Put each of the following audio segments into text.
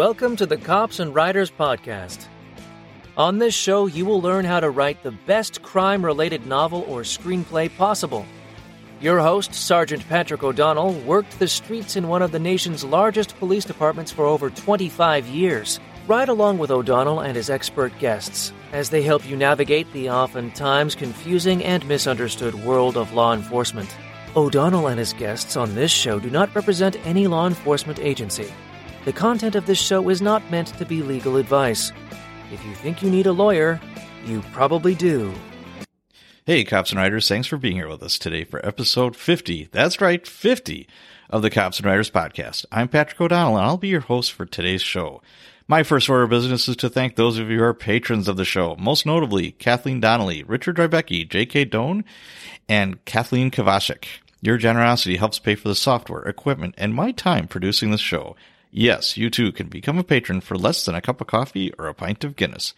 Welcome to the Cops and Writers Podcast. On this show, you will learn how to write the best crime related novel or screenplay possible. Your host, Sergeant Patrick O'Donnell, worked the streets in one of the nation's largest police departments for over 25 years. Ride along with O'Donnell and his expert guests as they help you navigate the oftentimes confusing and misunderstood world of law enforcement. O'Donnell and his guests on this show do not represent any law enforcement agency. The content of this show is not meant to be legal advice. If you think you need a lawyer, you probably do. Hey, cops and writers, thanks for being here with us today for episode 50. That's right, 50 of the Cops and Writers podcast. I'm Patrick O'Donnell, and I'll be your host for today's show. My first order of business is to thank those of you who are patrons of the show, most notably Kathleen Donnelly, Richard Rybicki, J.K. Doan, and Kathleen Kavashik. Your generosity helps pay for the software, equipment, and my time producing this show. Yes, you too can become a patron for less than a cup of coffee or a pint of Guinness.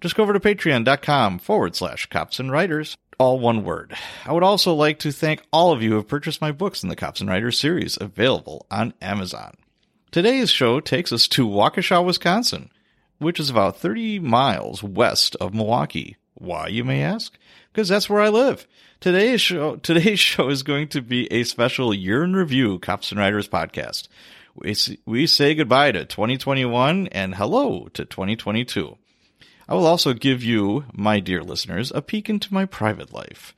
Just go over to patreon.com forward slash cops and writers, all one word. I would also like to thank all of you who have purchased my books in the Cops and Writers series, available on Amazon. Today's show takes us to Waukesha, Wisconsin, which is about 30 miles west of Milwaukee. Why, you may ask? Because that's where I live. Today's show, today's show is going to be a special year in review Cops and Writers podcast. We, we say goodbye to 2021 and hello to 2022. I will also give you, my dear listeners, a peek into my private life.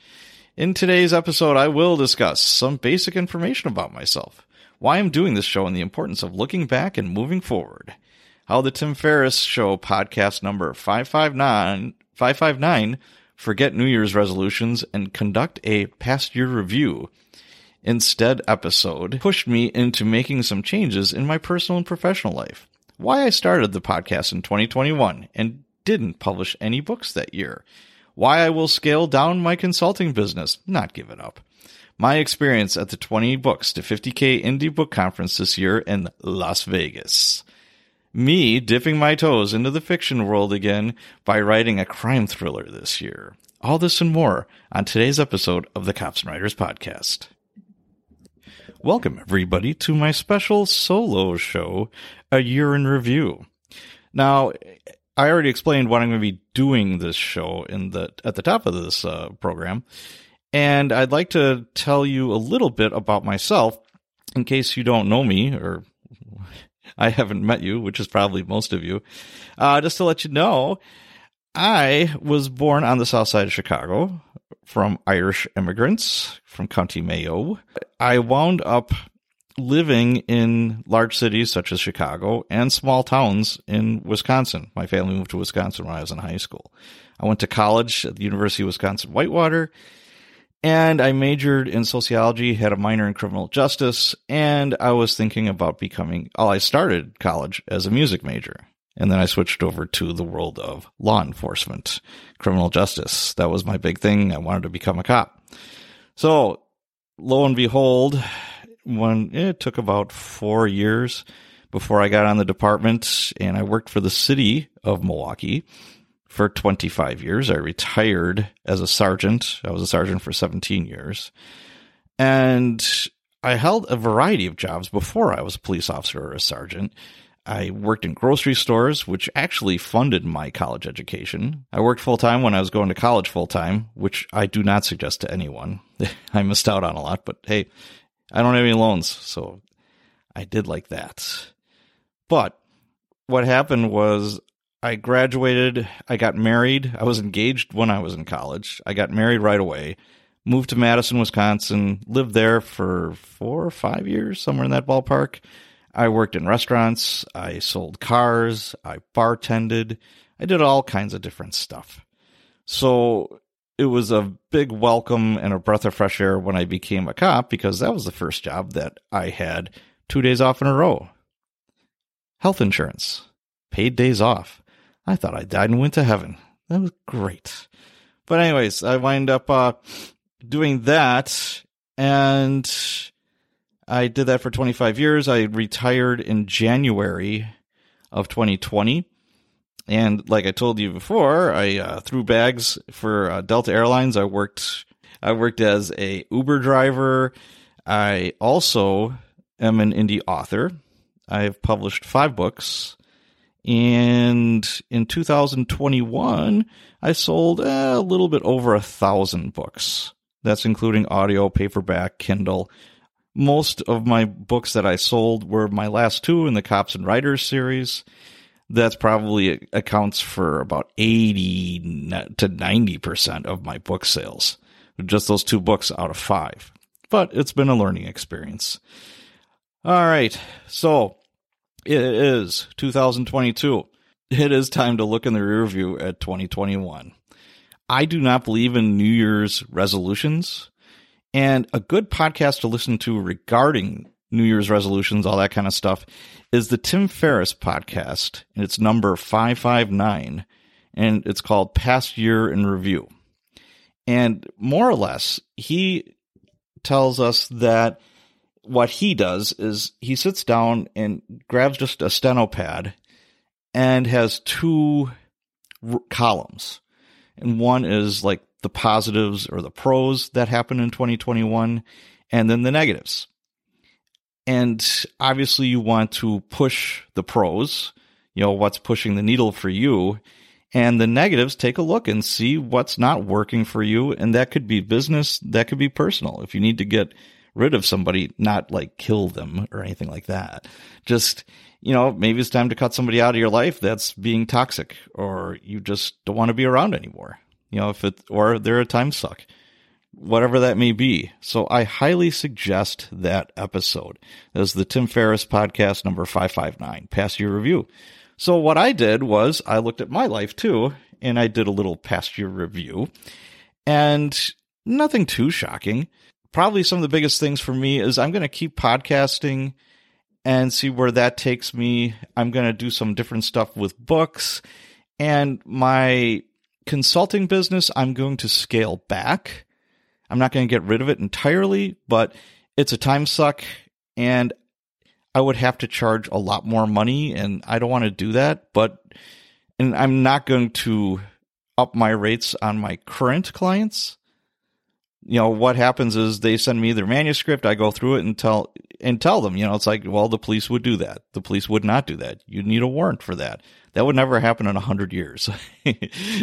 In today's episode, I will discuss some basic information about myself, why I'm doing this show, and the importance of looking back and moving forward. How the Tim Ferriss Show podcast number 559, 559 forget New Year's resolutions and conduct a past year review instead episode pushed me into making some changes in my personal and professional life. Why I started the podcast in 2021 and didn't publish any books that year. Why I will scale down my consulting business, not give it up. My experience at the 20 books to 50k indie book conference this year in Las Vegas. Me dipping my toes into the fiction world again by writing a crime thriller this year. All this and more on today's episode of the Cops and Writers Podcast. Welcome, everybody, to my special solo show, A Year in Review. Now, I already explained what I'm going to be doing this show in the at the top of this uh, program, and I'd like to tell you a little bit about myself in case you don't know me or I haven't met you, which is probably most of you. Uh, just to let you know, I was born on the south side of Chicago from Irish immigrants from County Mayo. I wound up living in large cities such as Chicago and small towns in Wisconsin. My family moved to Wisconsin when I was in high school. I went to college at the University of Wisconsin Whitewater and I majored in sociology, had a minor in criminal justice, and I was thinking about becoming, well, I started college as a music major. And then I switched over to the world of law enforcement, criminal justice. That was my big thing. I wanted to become a cop. So lo and behold, when eh, it took about four years before I got on the department and I worked for the city of Milwaukee for 25 years. I retired as a sergeant. I was a sergeant for 17 years. And I held a variety of jobs before I was a police officer or a sergeant. I worked in grocery stores, which actually funded my college education. I worked full time when I was going to college full time, which I do not suggest to anyone. I missed out on a lot, but hey, I don't have any loans, so I did like that. But what happened was I graduated, I got married, I was engaged when I was in college. I got married right away, moved to Madison, Wisconsin, lived there for four or five years, somewhere in that ballpark I worked in restaurants, I sold cars, I bartended, I did all kinds of different stuff. So it was a big welcome and a breath of fresh air when I became a cop because that was the first job that I had two days off in a row. Health insurance, paid days off. I thought I died and went to heaven. That was great. But anyways, I wind up uh, doing that and I did that for 25 years. I retired in January of 2020. And like I told you before, I uh, threw bags for uh, Delta Airlines. I worked I worked as a Uber driver. I also am an indie author. I've published five books. And in 2021, I sold eh, a little bit over a thousand books. That's including audio, paperback, Kindle. Most of my books that I sold were my last two in the Cops and Writers series. That's probably uh, accounts for about 80 to 90% of my book sales. Just those two books out of five. But it's been a learning experience. All right. So it is 2022. It is time to look in the rear view at 2021. I do not believe in New Year's resolutions. And a good podcast to listen to regarding New Year's resolutions, all that kind of stuff, is the Tim Ferriss podcast. And it's number 559. And it's called Past Year in Review. And more or less, he tells us that what he does is he sits down and grabs just a steno pad and has two columns. And one is like the positives or the pros that happened in 2021, and then the negatives. And obviously, you want to push the pros, you know, what's pushing the needle for you. And the negatives, take a look and see what's not working for you. And that could be business, that could be personal. If you need to get rid of somebody, not like kill them or anything like that. Just, you know, maybe it's time to cut somebody out of your life that's being toxic or you just don't want to be around anymore. You know, if it, or they're a time suck, whatever that may be. So I highly suggest that episode. This is the Tim Ferriss podcast number 559, past year review. So what I did was I looked at my life too, and I did a little past year review and nothing too shocking probably some of the biggest things for me is I'm going to keep podcasting and see where that takes me. I'm going to do some different stuff with books and my consulting business. I'm going to scale back. I'm not going to get rid of it entirely, but it's a time suck and I would have to charge a lot more money and I don't want to do that, but and I'm not going to up my rates on my current clients you know what happens is they send me their manuscript i go through it and tell and tell them you know it's like well the police would do that the police would not do that you need a warrant for that that would never happen in a hundred years.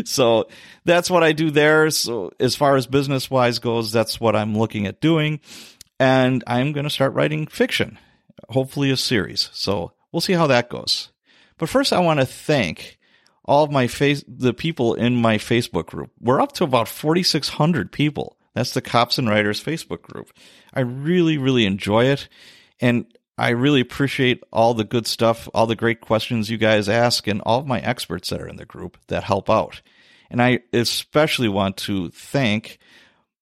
So that's what i do there. So as far as business wise goes that's what i'm looking at doing. And i'm going to start writing fiction hopefully a series. So we'll see how that goes. But first i want to thank all of my face the people in my facebook group. We're up to about 4600 people. That's the Cops and Writers Facebook group. I really, really enjoy it. And I really appreciate all the good stuff, all the great questions you guys ask, and all of my experts that are in the group that help out. And I especially want to thank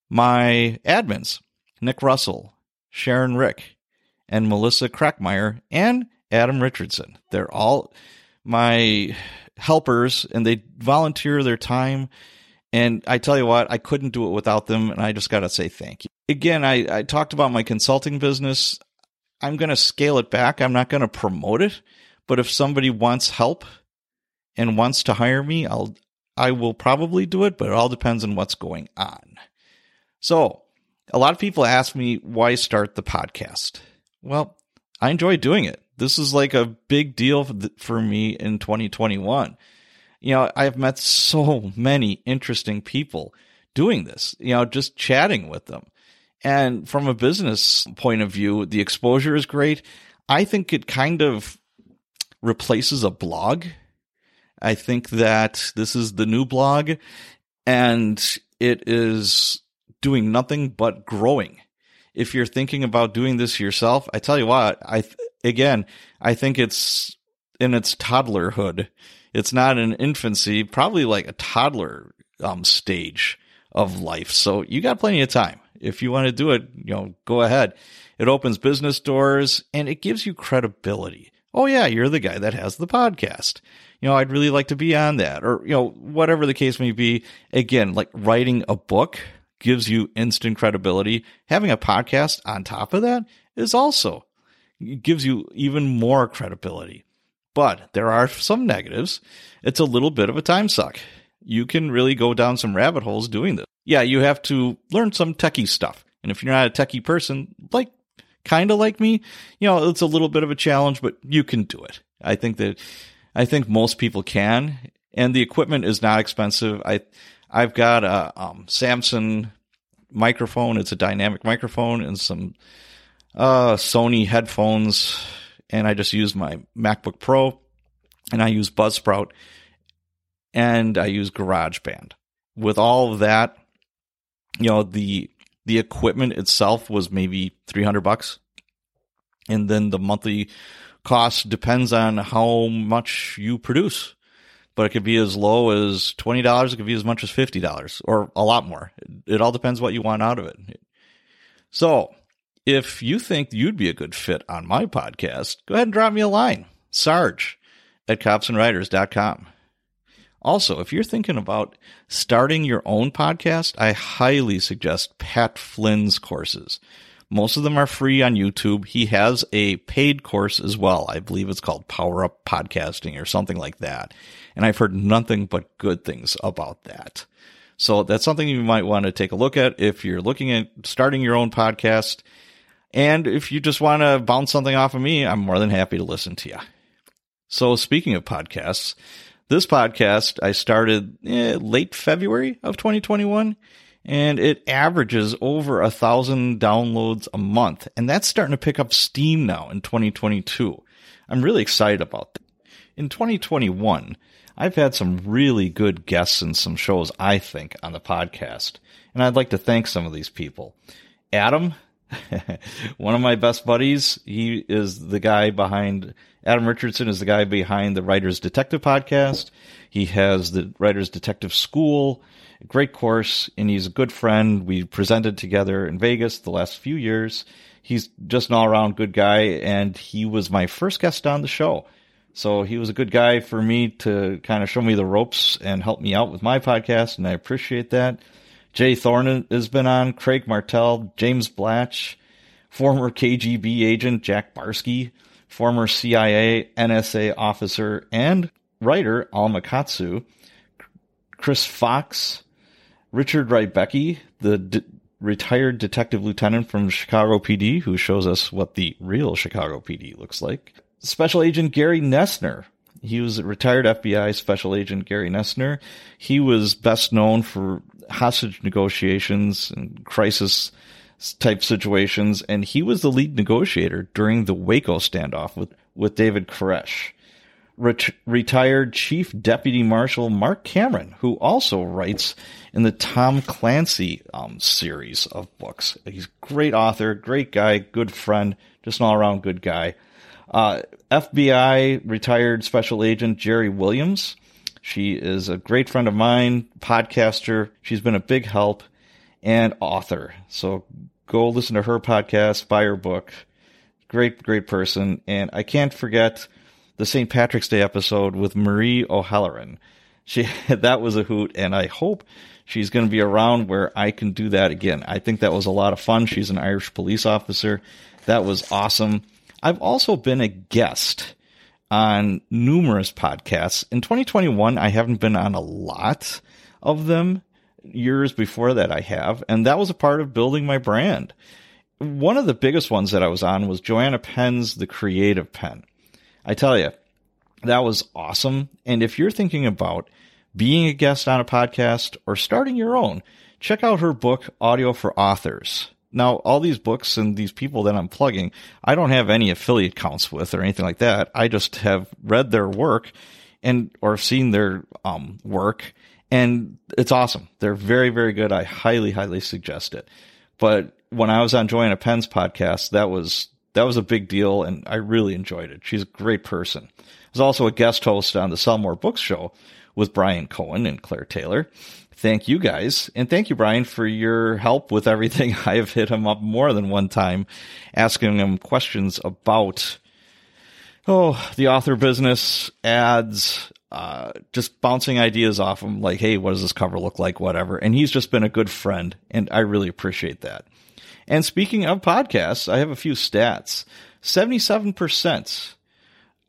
my admins, Nick Russell, Sharon Rick, and Melissa Crackmeyer, and Adam Richardson. They're all my helpers, and they volunteer their time and I tell you what, I couldn't do it without them. And I just got to say thank you. Again, I, I talked about my consulting business. I'm going to scale it back. I'm not going to promote it. But if somebody wants help and wants to hire me, I'll, I will probably do it, but it all depends on what's going on. So a lot of people ask me why start the podcast. Well, I enjoy doing it. This is like a big deal for me in 2021 you know, I've met so many interesting people doing this, you know, just chatting with them. And from a business point of view, the exposure is great. I think it kind of replaces a blog. I think that this is the new blog and it is doing nothing but growing. If you're thinking about doing this yourself, I tell you what, I, again, I think it's in its toddlerhood it's not an infancy, probably like a toddler um, stage of life. So you got plenty of time. If you want to do it, you know, go ahead. It opens business doors and it gives you credibility. Oh yeah, you're the guy that has the podcast. You know, I'd really like to be on that or, you know, whatever the case may be. Again, like writing a book gives you instant credibility. Having a podcast on top of that is also gives you even more credibility. But there are some negatives. It's a little bit of a time suck. You can really go down some rabbit holes doing this. Yeah, you have to learn some techie stuff. And if you're not a techie person, like kind of like me, you know, it's a little bit of a challenge, but you can do it. I think that I think most people can, and the equipment is not expensive. I I've got a um, Samson microphone. It's a dynamic microphone and some uh, Sony headphones, and I just use my MacBook Pro, and I use Buzzsprout, and I use GarageBand. With all of that, you know the the equipment itself was maybe three hundred bucks, and then the monthly cost depends on how much you produce. But it could be as low as twenty dollars. It could be as much as fifty dollars, or a lot more. It, it all depends what you want out of it. So, if you think you'd be a good fit on my podcast, go ahead and drop me a line. Sarge at copsandwriters.com. Also, if you're thinking about starting your own podcast, I highly suggest Pat Flynn's courses. Most of them are free on YouTube. He has a paid course as well. I believe it's called Power Up Podcasting or something like that. And I've heard nothing but good things about that. So that's something you might want to take a look at if you're looking at starting your own podcast. And if you just want to bounce something off of me, I'm more than happy to listen to you. So speaking of podcasts, this podcast I started eh, late February of 2021 and it averages over a thousand downloads a month. And that's starting to pick up steam now in 2022. I'm really excited about that. In 2021, I've had some really good guests and some shows, I think, on the podcast. And I'd like to thank some of these people. Adam, one of my best buddies, he is the guy behind Adam Richardson is the guy behind the Writers Detective podcast. He has the Writers Detective School, great course, and he's a good friend. We presented together in Vegas the last few years. He's just an all around good guy, and he was my first guest on the show. So he was a good guy for me to kind of show me the ropes and help me out with my podcast, and I appreciate that. Jay Thorne has been on, Craig Martell, James Blatch, former KGB agent Jack Barsky, former CIA, NSA officer, and writer Al Makatsu, Chris Fox, Richard Rybicki, the de- retired detective lieutenant from Chicago PD, who shows us what the real Chicago PD looks like. Special Agent Gary Noesner. He was a retired FBI Special Agent Gary Noesner. He was best known for hostage negotiations and crisis type situations, and he was the lead negotiator during the Waco standoff with, with David Koresh. Ret- retired Chief Deputy Marshal Marc Cameron, who also writes in the Tom Clancy um, series of books. He's a great author, great guy, good friend, just an all around good guy. Uh, FBI retired Special Agent Jerri Williams. She is a great friend of mine, podcaster. She's been a big help and author. So go listen to her podcast, buy her book. Great, great person. And I can't forget the St. Patrick's Day episode with Marie O'Halloran. She, that was a hoot. And I hope she's going to be around where I can do that again. I think that was a lot of fun. She's an Irish police officer. That was awesome. I've also been a guest on numerous podcasts. In 2021, I haven't been on a lot of them years before that I have, and that was a part of building my brand. One of the biggest ones that I was on was Joanna Penn's The Creative Penn. I tell you, that was awesome. And if you're thinking about being a guest on a podcast or starting your own, check out her book, Audio for Authors. Now, all these books and these people that I'm plugging, I don't have any affiliate accounts with or anything like that. I just have read their work and or seen their um, work and it's awesome. They're very, very good. I highly, highly suggest it. But when I was on Joanna Penn's podcast, that was that was a big deal, and I really enjoyed it. She's a great person. I was also a guest host on the Sell More Books show with Bryan Cohen and Claire Taylor. Thank you guys, and thank you, Bryan, for your help with everything. I have hit him up more than one time, asking him questions about oh the author business, ads, uh, just bouncing ideas off him, like, hey, what does this cover look like? Whatever. And he's just been a good friend, and I really appreciate that. And speaking of podcasts, I have a few stats. 77%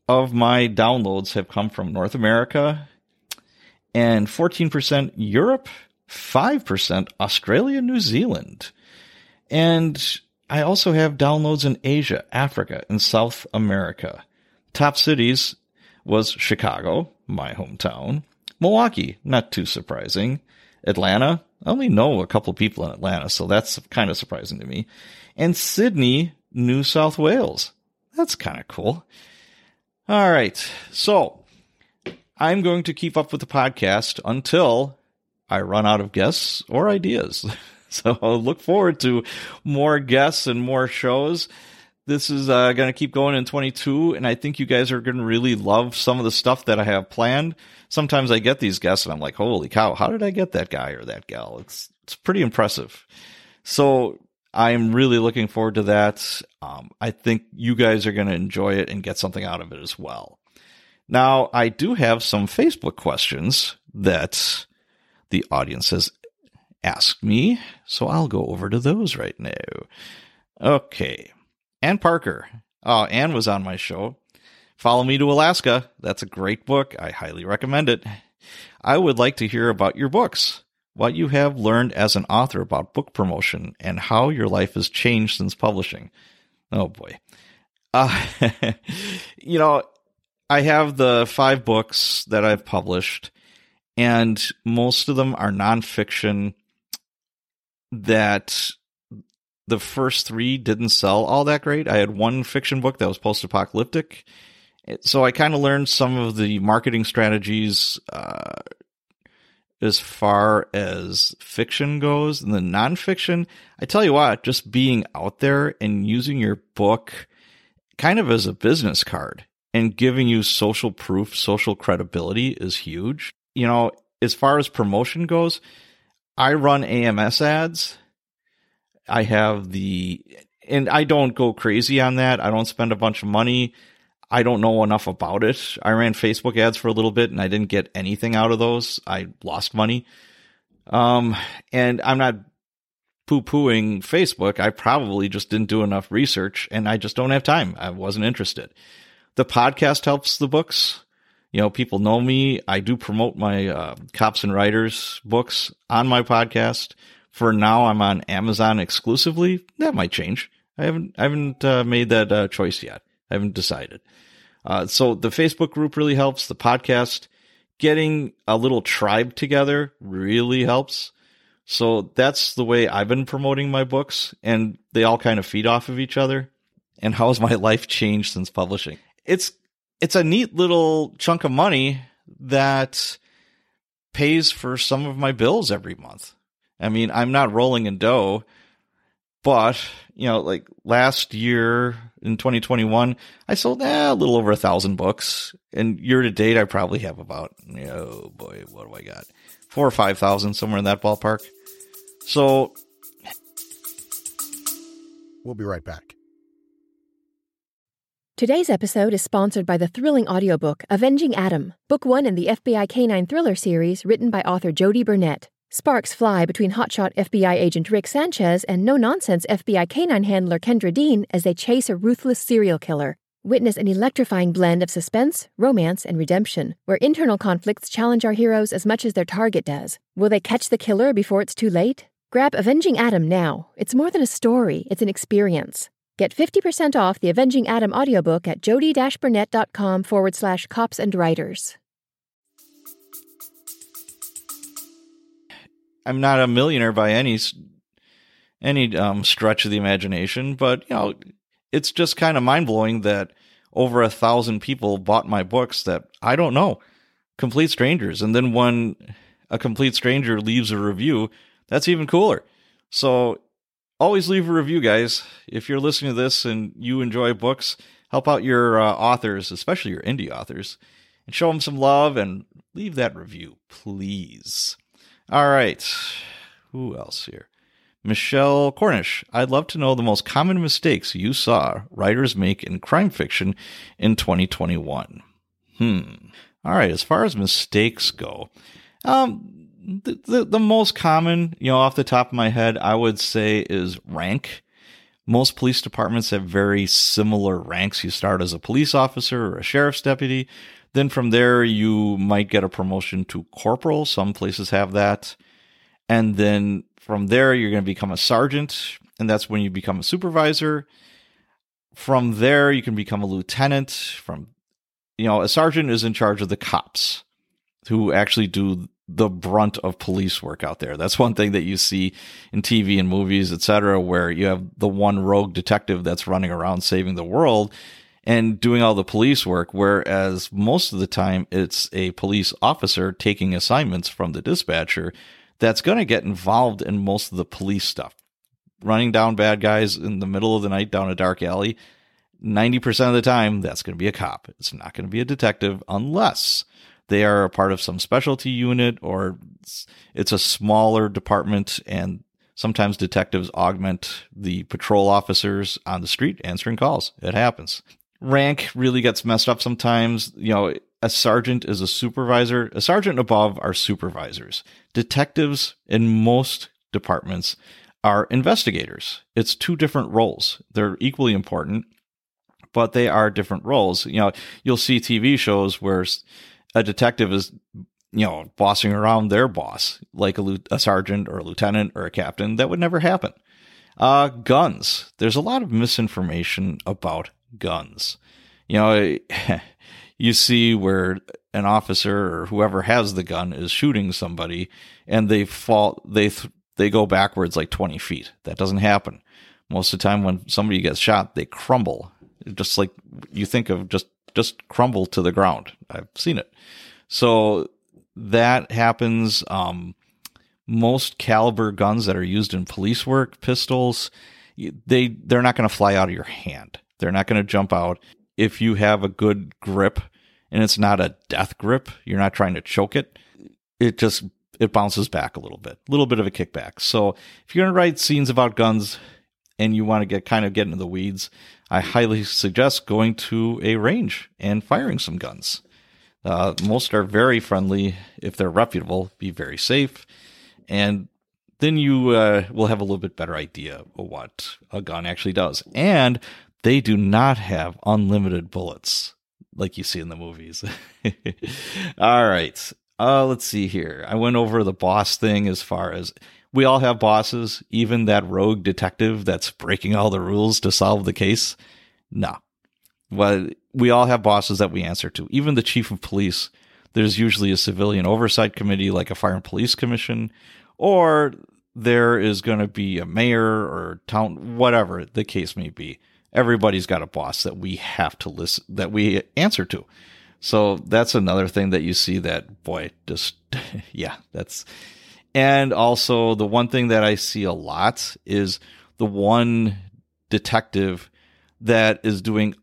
of my downloads have come from North America, and 14% Europe, 5% Australia, New Zealand. And I also have downloads in Asia, Africa, and South America. Top cities was Chicago, my hometown. Milwaukee, not too surprising. Atlanta, I only know a couple people in Atlanta, so that's kind of surprising to me. And Sydney, New South Wales. That's kind of cool. All right. So I'm going to keep up with the podcast until I run out of guests or ideas. so I'll look forward to more guests and more shows. This is uh, going to keep going in 22, and I think you guys are going to really love some of the stuff that I have planned. Sometimes I get these guests, and I'm like, "Holy cow! How did I get that guy or that gal?" It's it's pretty impressive. So I'm really looking forward to that. Um, I think you guys are going to enjoy it and get something out of it as well. Now, I do have some Facebook questions that the audience has asked me, so I'll go over to those right now. Okay. Ann Parker. Oh, Ann was on my show. Follow Me to Alaska. That's a great book. I highly recommend it. I would like to hear about your books, what you have learned as an author about book promotion, and how your life has changed since publishing. Oh boy. Uh, you know, I have the five books that I've published, and most of them are nonfiction that the first three didn't sell all that great. I had one fiction book that was post apocalyptic. So I kind of learned some of the marketing strategies uh, as far as fiction goes. And the nonfiction, I tell you what, just being out there and using your book kind of as a business card and giving you social proof, social credibility is huge. You know, as far as promotion goes, I run AMS ads I have the, and I don't go crazy on that. I don't spend a bunch of money. I don't know enough about it. I ran Facebook ads for a little bit and I didn't get anything out of those. I lost money. Um, and I'm not poo pooing Facebook. I probably just didn't do enough research and I just don't have time. I wasn't interested. The podcast helps the books. You know, people know me. I do promote my uh, cops and writers books on my podcast. For now, I'm on Amazon exclusively. That might change. I haven't I haven't uh, made that uh, choice yet. I haven't decided. Uh, so the Facebook group really helps. The podcast, getting a little tribe together really helps. So that's the way I've been promoting my books, and they all kind of feed off of each other. And how has my life changed since publishing? It's it's a neat little chunk of money that pays for some of my bills every month. I mean, I'm not rolling in dough, but you know, like last year in 2021, I sold eh, a little over a thousand books, and year to date, I probably have about oh boy, what do I got? Four or five thousand, somewhere in that ballpark. So, we'll be right back. Today's episode is sponsored by the thrilling audiobook Avenging Adam, book one in the FBI Canine Thriller series written by author Jodi Burnett. Sparks fly between hotshot FBI agent Rick Sanchez and no nonsense FBI canine handler Kendra Dean as they chase a ruthless serial killer. Witness an electrifying blend of suspense, romance, and redemption, where internal conflicts challenge our heroes as much as their target does. Will they catch the killer before it's too late? Grab Avenging Adam now. It's more than a story, it's an experience. Get 50% off the Avenging Adam audiobook at jody-burnett.com forward slash cops and writers. I'm not a millionaire by any any um, stretch of the imagination, but you know, it's just kind of mind blowing that over a thousand people bought my books that I don't know, complete strangers. And then when a complete stranger leaves a review, that's even cooler. So always leave a review, guys. If you're listening to this and you enjoy books, help out your uh, authors, especially your indie authors, and show them some love and leave that review, please. All right. Who else here? Michelle Cornish. I'd love to know the most common mistakes you saw writers make in crime fiction in 2021. Hmm. All right. As far as mistakes go, um, the, the, the most common, you know, off the top of my head, I would say is rank. Most police departments have very similar ranks. You start as a police officer or a sheriff's deputy. Then from there, you might get a promotion to corporal. Some places have that. And then from there, you're going to become a sergeant. And that's when you become a supervisor. From there, you can become a lieutenant. From you know, a sergeant is in charge of the cops who actually do the brunt of police work out there. That's one thing that you see in TV and movies, etc., where you have the one rogue detective that's running around saving the world and doing all the police work, whereas most of the time it's a police officer taking assignments from the dispatcher that's going to get involved in most of the police stuff. Running down bad guys in the middle of the night down a dark alley, 90% of the time, that's going to be a cop. It's not going to be a detective unless they are a part of some specialty unit or it's a smaller department and sometimes detectives augment the patrol officers on the street answering calls. It happens. Rank really gets messed up sometimes. You know, a sergeant is a supervisor. A sergeant above are supervisors. Detectives in most departments are investigators. It's two different roles. They're equally important, but they are different roles. You know, you'll see TV shows where a detective is you know bossing around their boss like a, a sergeant or a lieutenant or a captain that would never happen uh, guns there's a lot of misinformation about guns you know you see where an officer or whoever has the gun is shooting somebody and they fall they th- they go backwards like 20 feet that doesn't happen most of the time when somebody gets shot they crumble just like you think of just just crumble to the ground. I've seen it. So that happens. Um, most caliber guns that are used in police work, pistols, they they're not going to fly out of your hand. They're not going to jump out. If you have a good grip and it's not a death grip, you're not trying to choke it. It just it bounces back a little bit, a little bit of a kickback. So if you're going to write scenes about guns and you want to get kind of get into the weeds, I highly suggest going to a range and firing some guns. Uh, most are very friendly. If they're reputable, be very safe. And then you uh, will have a little bit better idea of what a gun actually does. And they do not have unlimited bullets like you see in the movies. All right. Uh, let's see here. I went over the boss thing as far as we all have bosses, even that rogue detective that's breaking all the rules to solve the case. No. Well, we all have bosses that we answer to. Even the chief of police, there's usually a civilian oversight committee like a fire and police commission, or there is going to be a mayor or town, whatever the case may be. Everybody's got a boss that we have to listen, that we answer to. So that's another thing that you see that, boy, just, yeah, that's, and also, the one thing that I see a lot is the one detective that is doing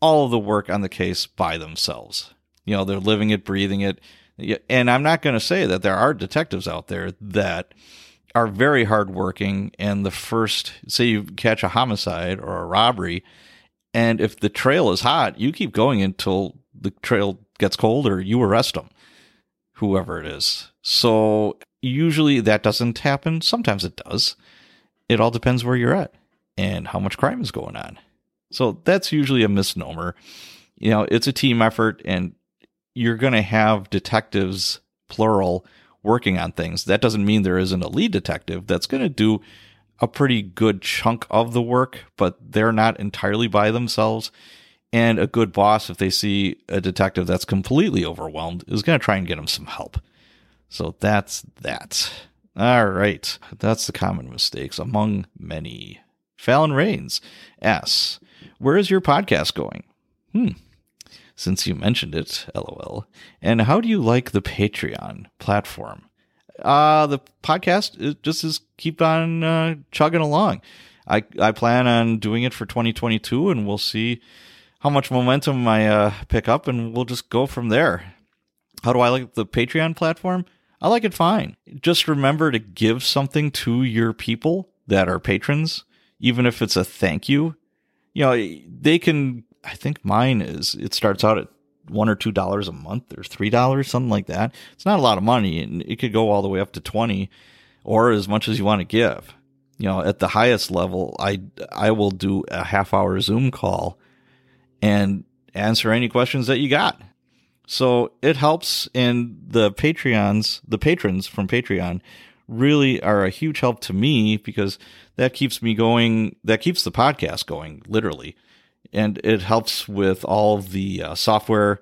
all of the work on the case by themselves. You know, they're living it, breathing it. And I'm not going to say that there are detectives out there that are very hardworking. And the first, say you catch a homicide or a robbery, and if the trail is hot, you keep going until the trail gets cold or you arrest them, whoever it is. So usually that doesn't happen. Sometimes it does. It all depends where you're at and how much crime is going on. So that's usually a misnomer. You know, it's a team effort and you're going to have detectives, plural, working on things. That doesn't mean there isn't a lead detective that's going to do a pretty good chunk of the work, but they're not entirely by themselves. And a good boss, if they see a detective that's completely overwhelmed, is going to try and get him some help. So that's that. All right. That's the common mistakes among many. Fallon Rains asks, Where is your podcast going? Hmm. Since you mentioned it, lol. And how do you like the Patreon platform? Uh, the podcast it just is keep on uh, chugging along. I, I plan on doing it for 2022 and we'll see how much momentum I uh, pick up and we'll just go from there. How do I like the Patreon platform? I like it fine. Just remember to give something to your people that are patrons, even if it's a thank you. You know, they can, I think mine is, it starts out at one or two dollars a month or three dollars, something like that. It's not a lot of money and it could go all the way up to 20 or as much as you want to give. You know, at the highest level, I, I will do a half hour Zoom call and answer any questions that you got. So it helps, and the Patreons, the patrons from Patreon, really are a huge help to me because that keeps me going. That keeps the podcast going, literally. And it helps with all the uh, software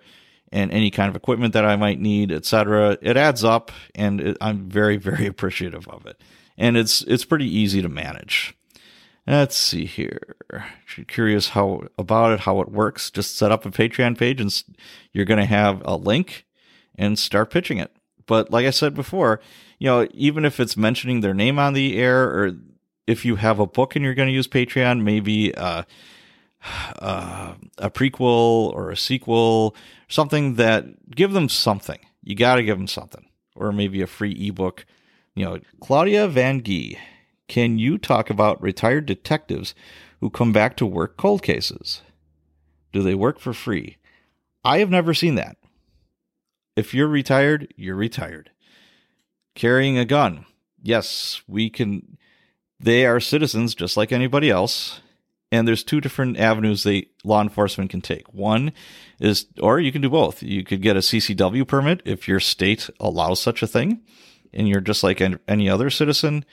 and any kind of equipment that I might need, etc. It adds up, and it, I'm very, very appreciative of it. And it's it's pretty easy to manage. Let's see here. Curious how about it, how it works, just set up a Patreon page, and you're going to have a link and start pitching it. But like I said before, you know, even if it's mentioning their name on the air, or if you have a book and you're going to use Patreon, maybe uh, uh, a prequel or a sequel, something that give them something. You got to give them something, or maybe a free ebook. You know, Claudia Van Gee, can you talk about retired detectives who come back to work cold cases? Do they work for free? I have never seen that. If you're retired, you're retired. Carrying a gun. Yes, we can. They are citizens just like anybody else and there's two different avenues that law enforcement can take. One is, or you can do both. You could get a CCW permit if your state allows such a thing, and you're just like any other citizen.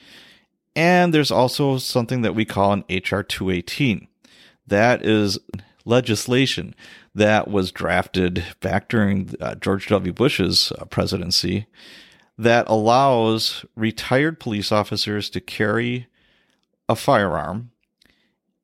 And there's also something that we call an HR 218. That is legislation that was drafted back during uh, George W. Bush's uh, presidency that allows retired police officers to carry a firearm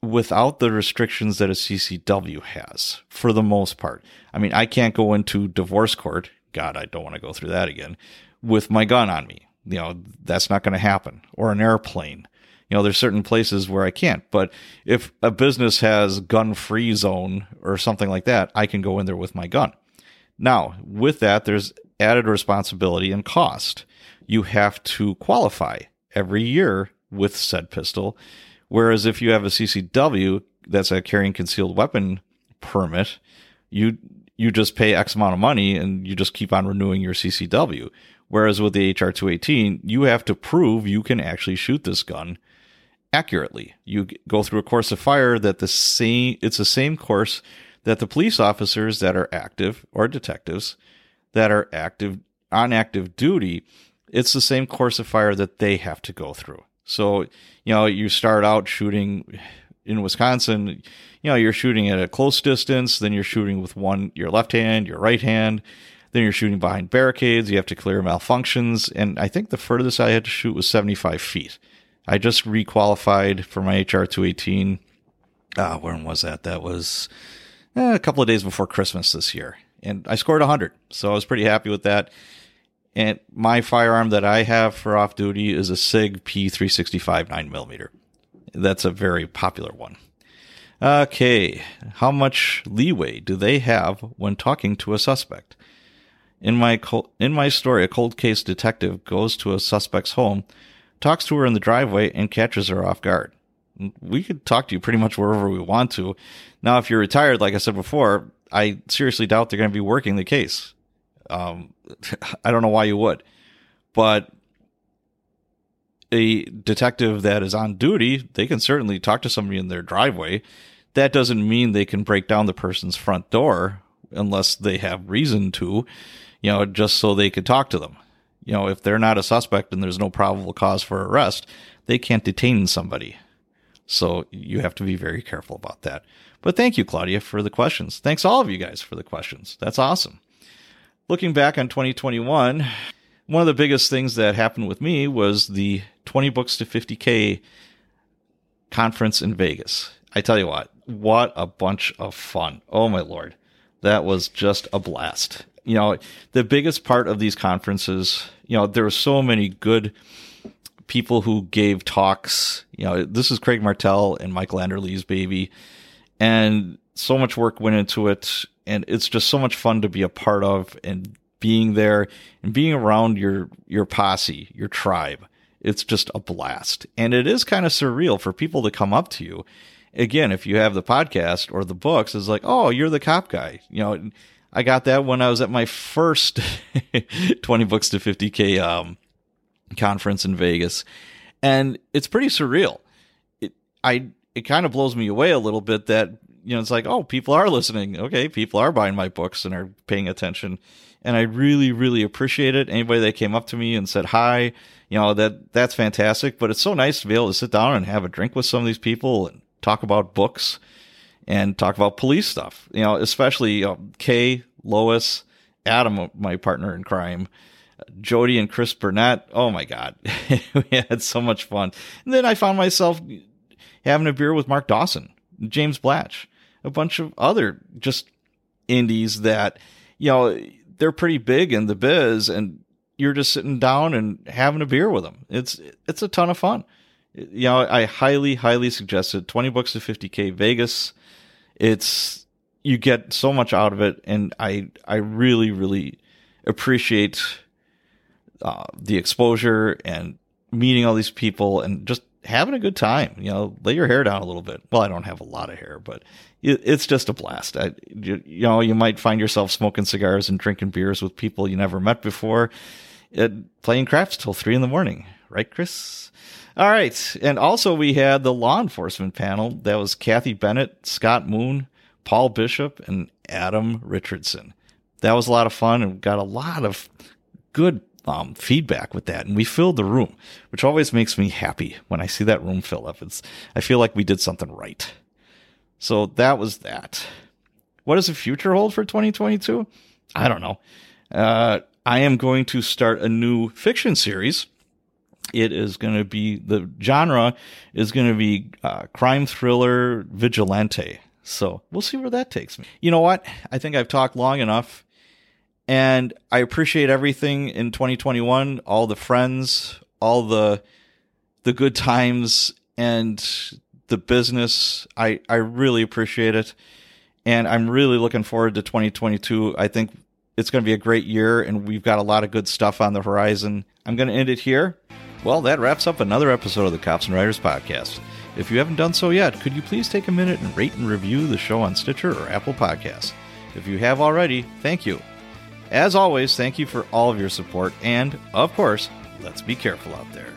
without the restrictions that a CCW has for the most part. I mean, I can't go into divorce court. God, I don't want to go through that again with my gun on me. You know, that's not going to happen. Or an airplane. You know, there's certain places where I can't. But if a business has gun free zone or something like that, I can go in there with my gun. Now, with that, there's added responsibility and cost. You have to qualify every year with said pistol Whereas if you have a CCW that's a carrying concealed weapon permit, you you just pay X amount of money and you just keep on renewing your CCW. Whereas with the HR 218, you have to prove you can actually shoot this gun accurately. You go through a course of fire that the same it's the same course that the police officers that are active or detectives that are active on active duty, it's the same course of fire that they have to go through. So, you know, you start out shooting in Wisconsin, you know, you're shooting at a close distance, then you're shooting with one, your left hand, your right hand, then you're shooting behind barricades, you have to clear malfunctions. And I think the furthest I had to shoot was 75 feet. I just requalified for my HR 218. Uh, when was that? That was eh, a couple of days before Christmas this year. And I scored 100. So I was pretty happy with that. And my firearm that I have for off duty is a SIG P365 9mm. That's a very popular one. Okay, how much leeway do they have when talking to a suspect? In my in my story, a cold case detective goes to a suspect's home, talks to her in the driveway, and catches her off guard. We could talk to you pretty much wherever we want to. Now, if you're retired, like I said before, I seriously doubt they're going to be working the case. Um, I don't know why you would, but a detective that is on duty, they can certainly talk to somebody in their driveway. That doesn't mean they can break down the person's front door unless they have reason to, you know, just so they could talk to them. You know, if they're not a suspect and there's no probable cause for arrest, they can't detain somebody. So you have to be very careful about that. But thank you, Claudia, for the questions. Thanks all of you guys for the questions. That's awesome looking back on 2021, one of the biggest things that happened with me was the 20 books to 50K conference in Vegas. I tell you what, what a bunch of fun. Oh my lord. That was just a blast. You know, the biggest part of these conferences, you know, there were so many good people who gave talks. You know, this is Craig Martell and Michael Anderle's baby. And so much work went into it and it's just so much fun to be a part of and being there and being around your your posse, your tribe. It's just a blast. And it is kind of surreal for people to come up to you. Again, if you have the podcast or the books, it's like, "Oh, you're the cop guy." You know, I got that when I was at my first 20 books to 50k um, conference in Vegas. And it's pretty surreal. It I it kind of blows me away a little bit that you know, it's like, oh, people are listening. Okay, people are buying my books and are paying attention. And I really, really appreciate it. Anybody that came up to me and said hi, you know, that that's fantastic. But it's so nice to be able to sit down and have a drink with some of these people and talk about books and talk about police stuff. You know, especially you know, Kay, Lois, Adam, my partner in crime, Jodi and Chris Burnett. Oh my God. we had so much fun. And then I found myself having a beer with Mark Dawson, James Blatch, a bunch of other just indies that, you know, they're pretty big in the biz and you're just sitting down and having a beer with them. It's, it's a ton of fun. You know, I highly, highly suggest it. 20 Books to 50K Vegas. It's, you get so much out of it. And I, I really, really appreciate uh, the exposure and meeting all these people and just having a good time. You know, lay your hair down a little bit. Well, I don't have a lot of hair, but it, it's just a blast. I, you, you, know, you might find yourself smoking cigars and drinking beers with people you never met before, it, playing craps till three in the morning, right, Chris? All right, and also we had the law enforcement panel. That was Kathy Bennett, Scott Moon, Paul Bishop, and Adam Richardson. That was a lot of fun and got a lot of good um, feedback with that, and we filled the room, which always makes me happy when I see that room fill up. It's I feel like we did something right. So that was that. What does the future hold for 2022? I don't know. Uh, I am going to start a new fiction series. It is going to be the genre is going to be uh, crime thriller vigilante. So we'll see where that takes me. You know what? I think I've talked long enough. And I appreciate everything in 2021, all the friends, all the the good times and the business. I I really appreciate it. And I'm really looking forward to 2022. I think it's going to be a great year and we've got a lot of good stuff on the horizon. I'm going to end it here. Well, that wraps up another episode of the Cops and Writers podcast. If you haven't done so yet, could you please take a minute and rate and review the show on Stitcher or Apple Podcasts? If you have already, thank you. As always, thank you for all of your support, and of course, let's be careful out there.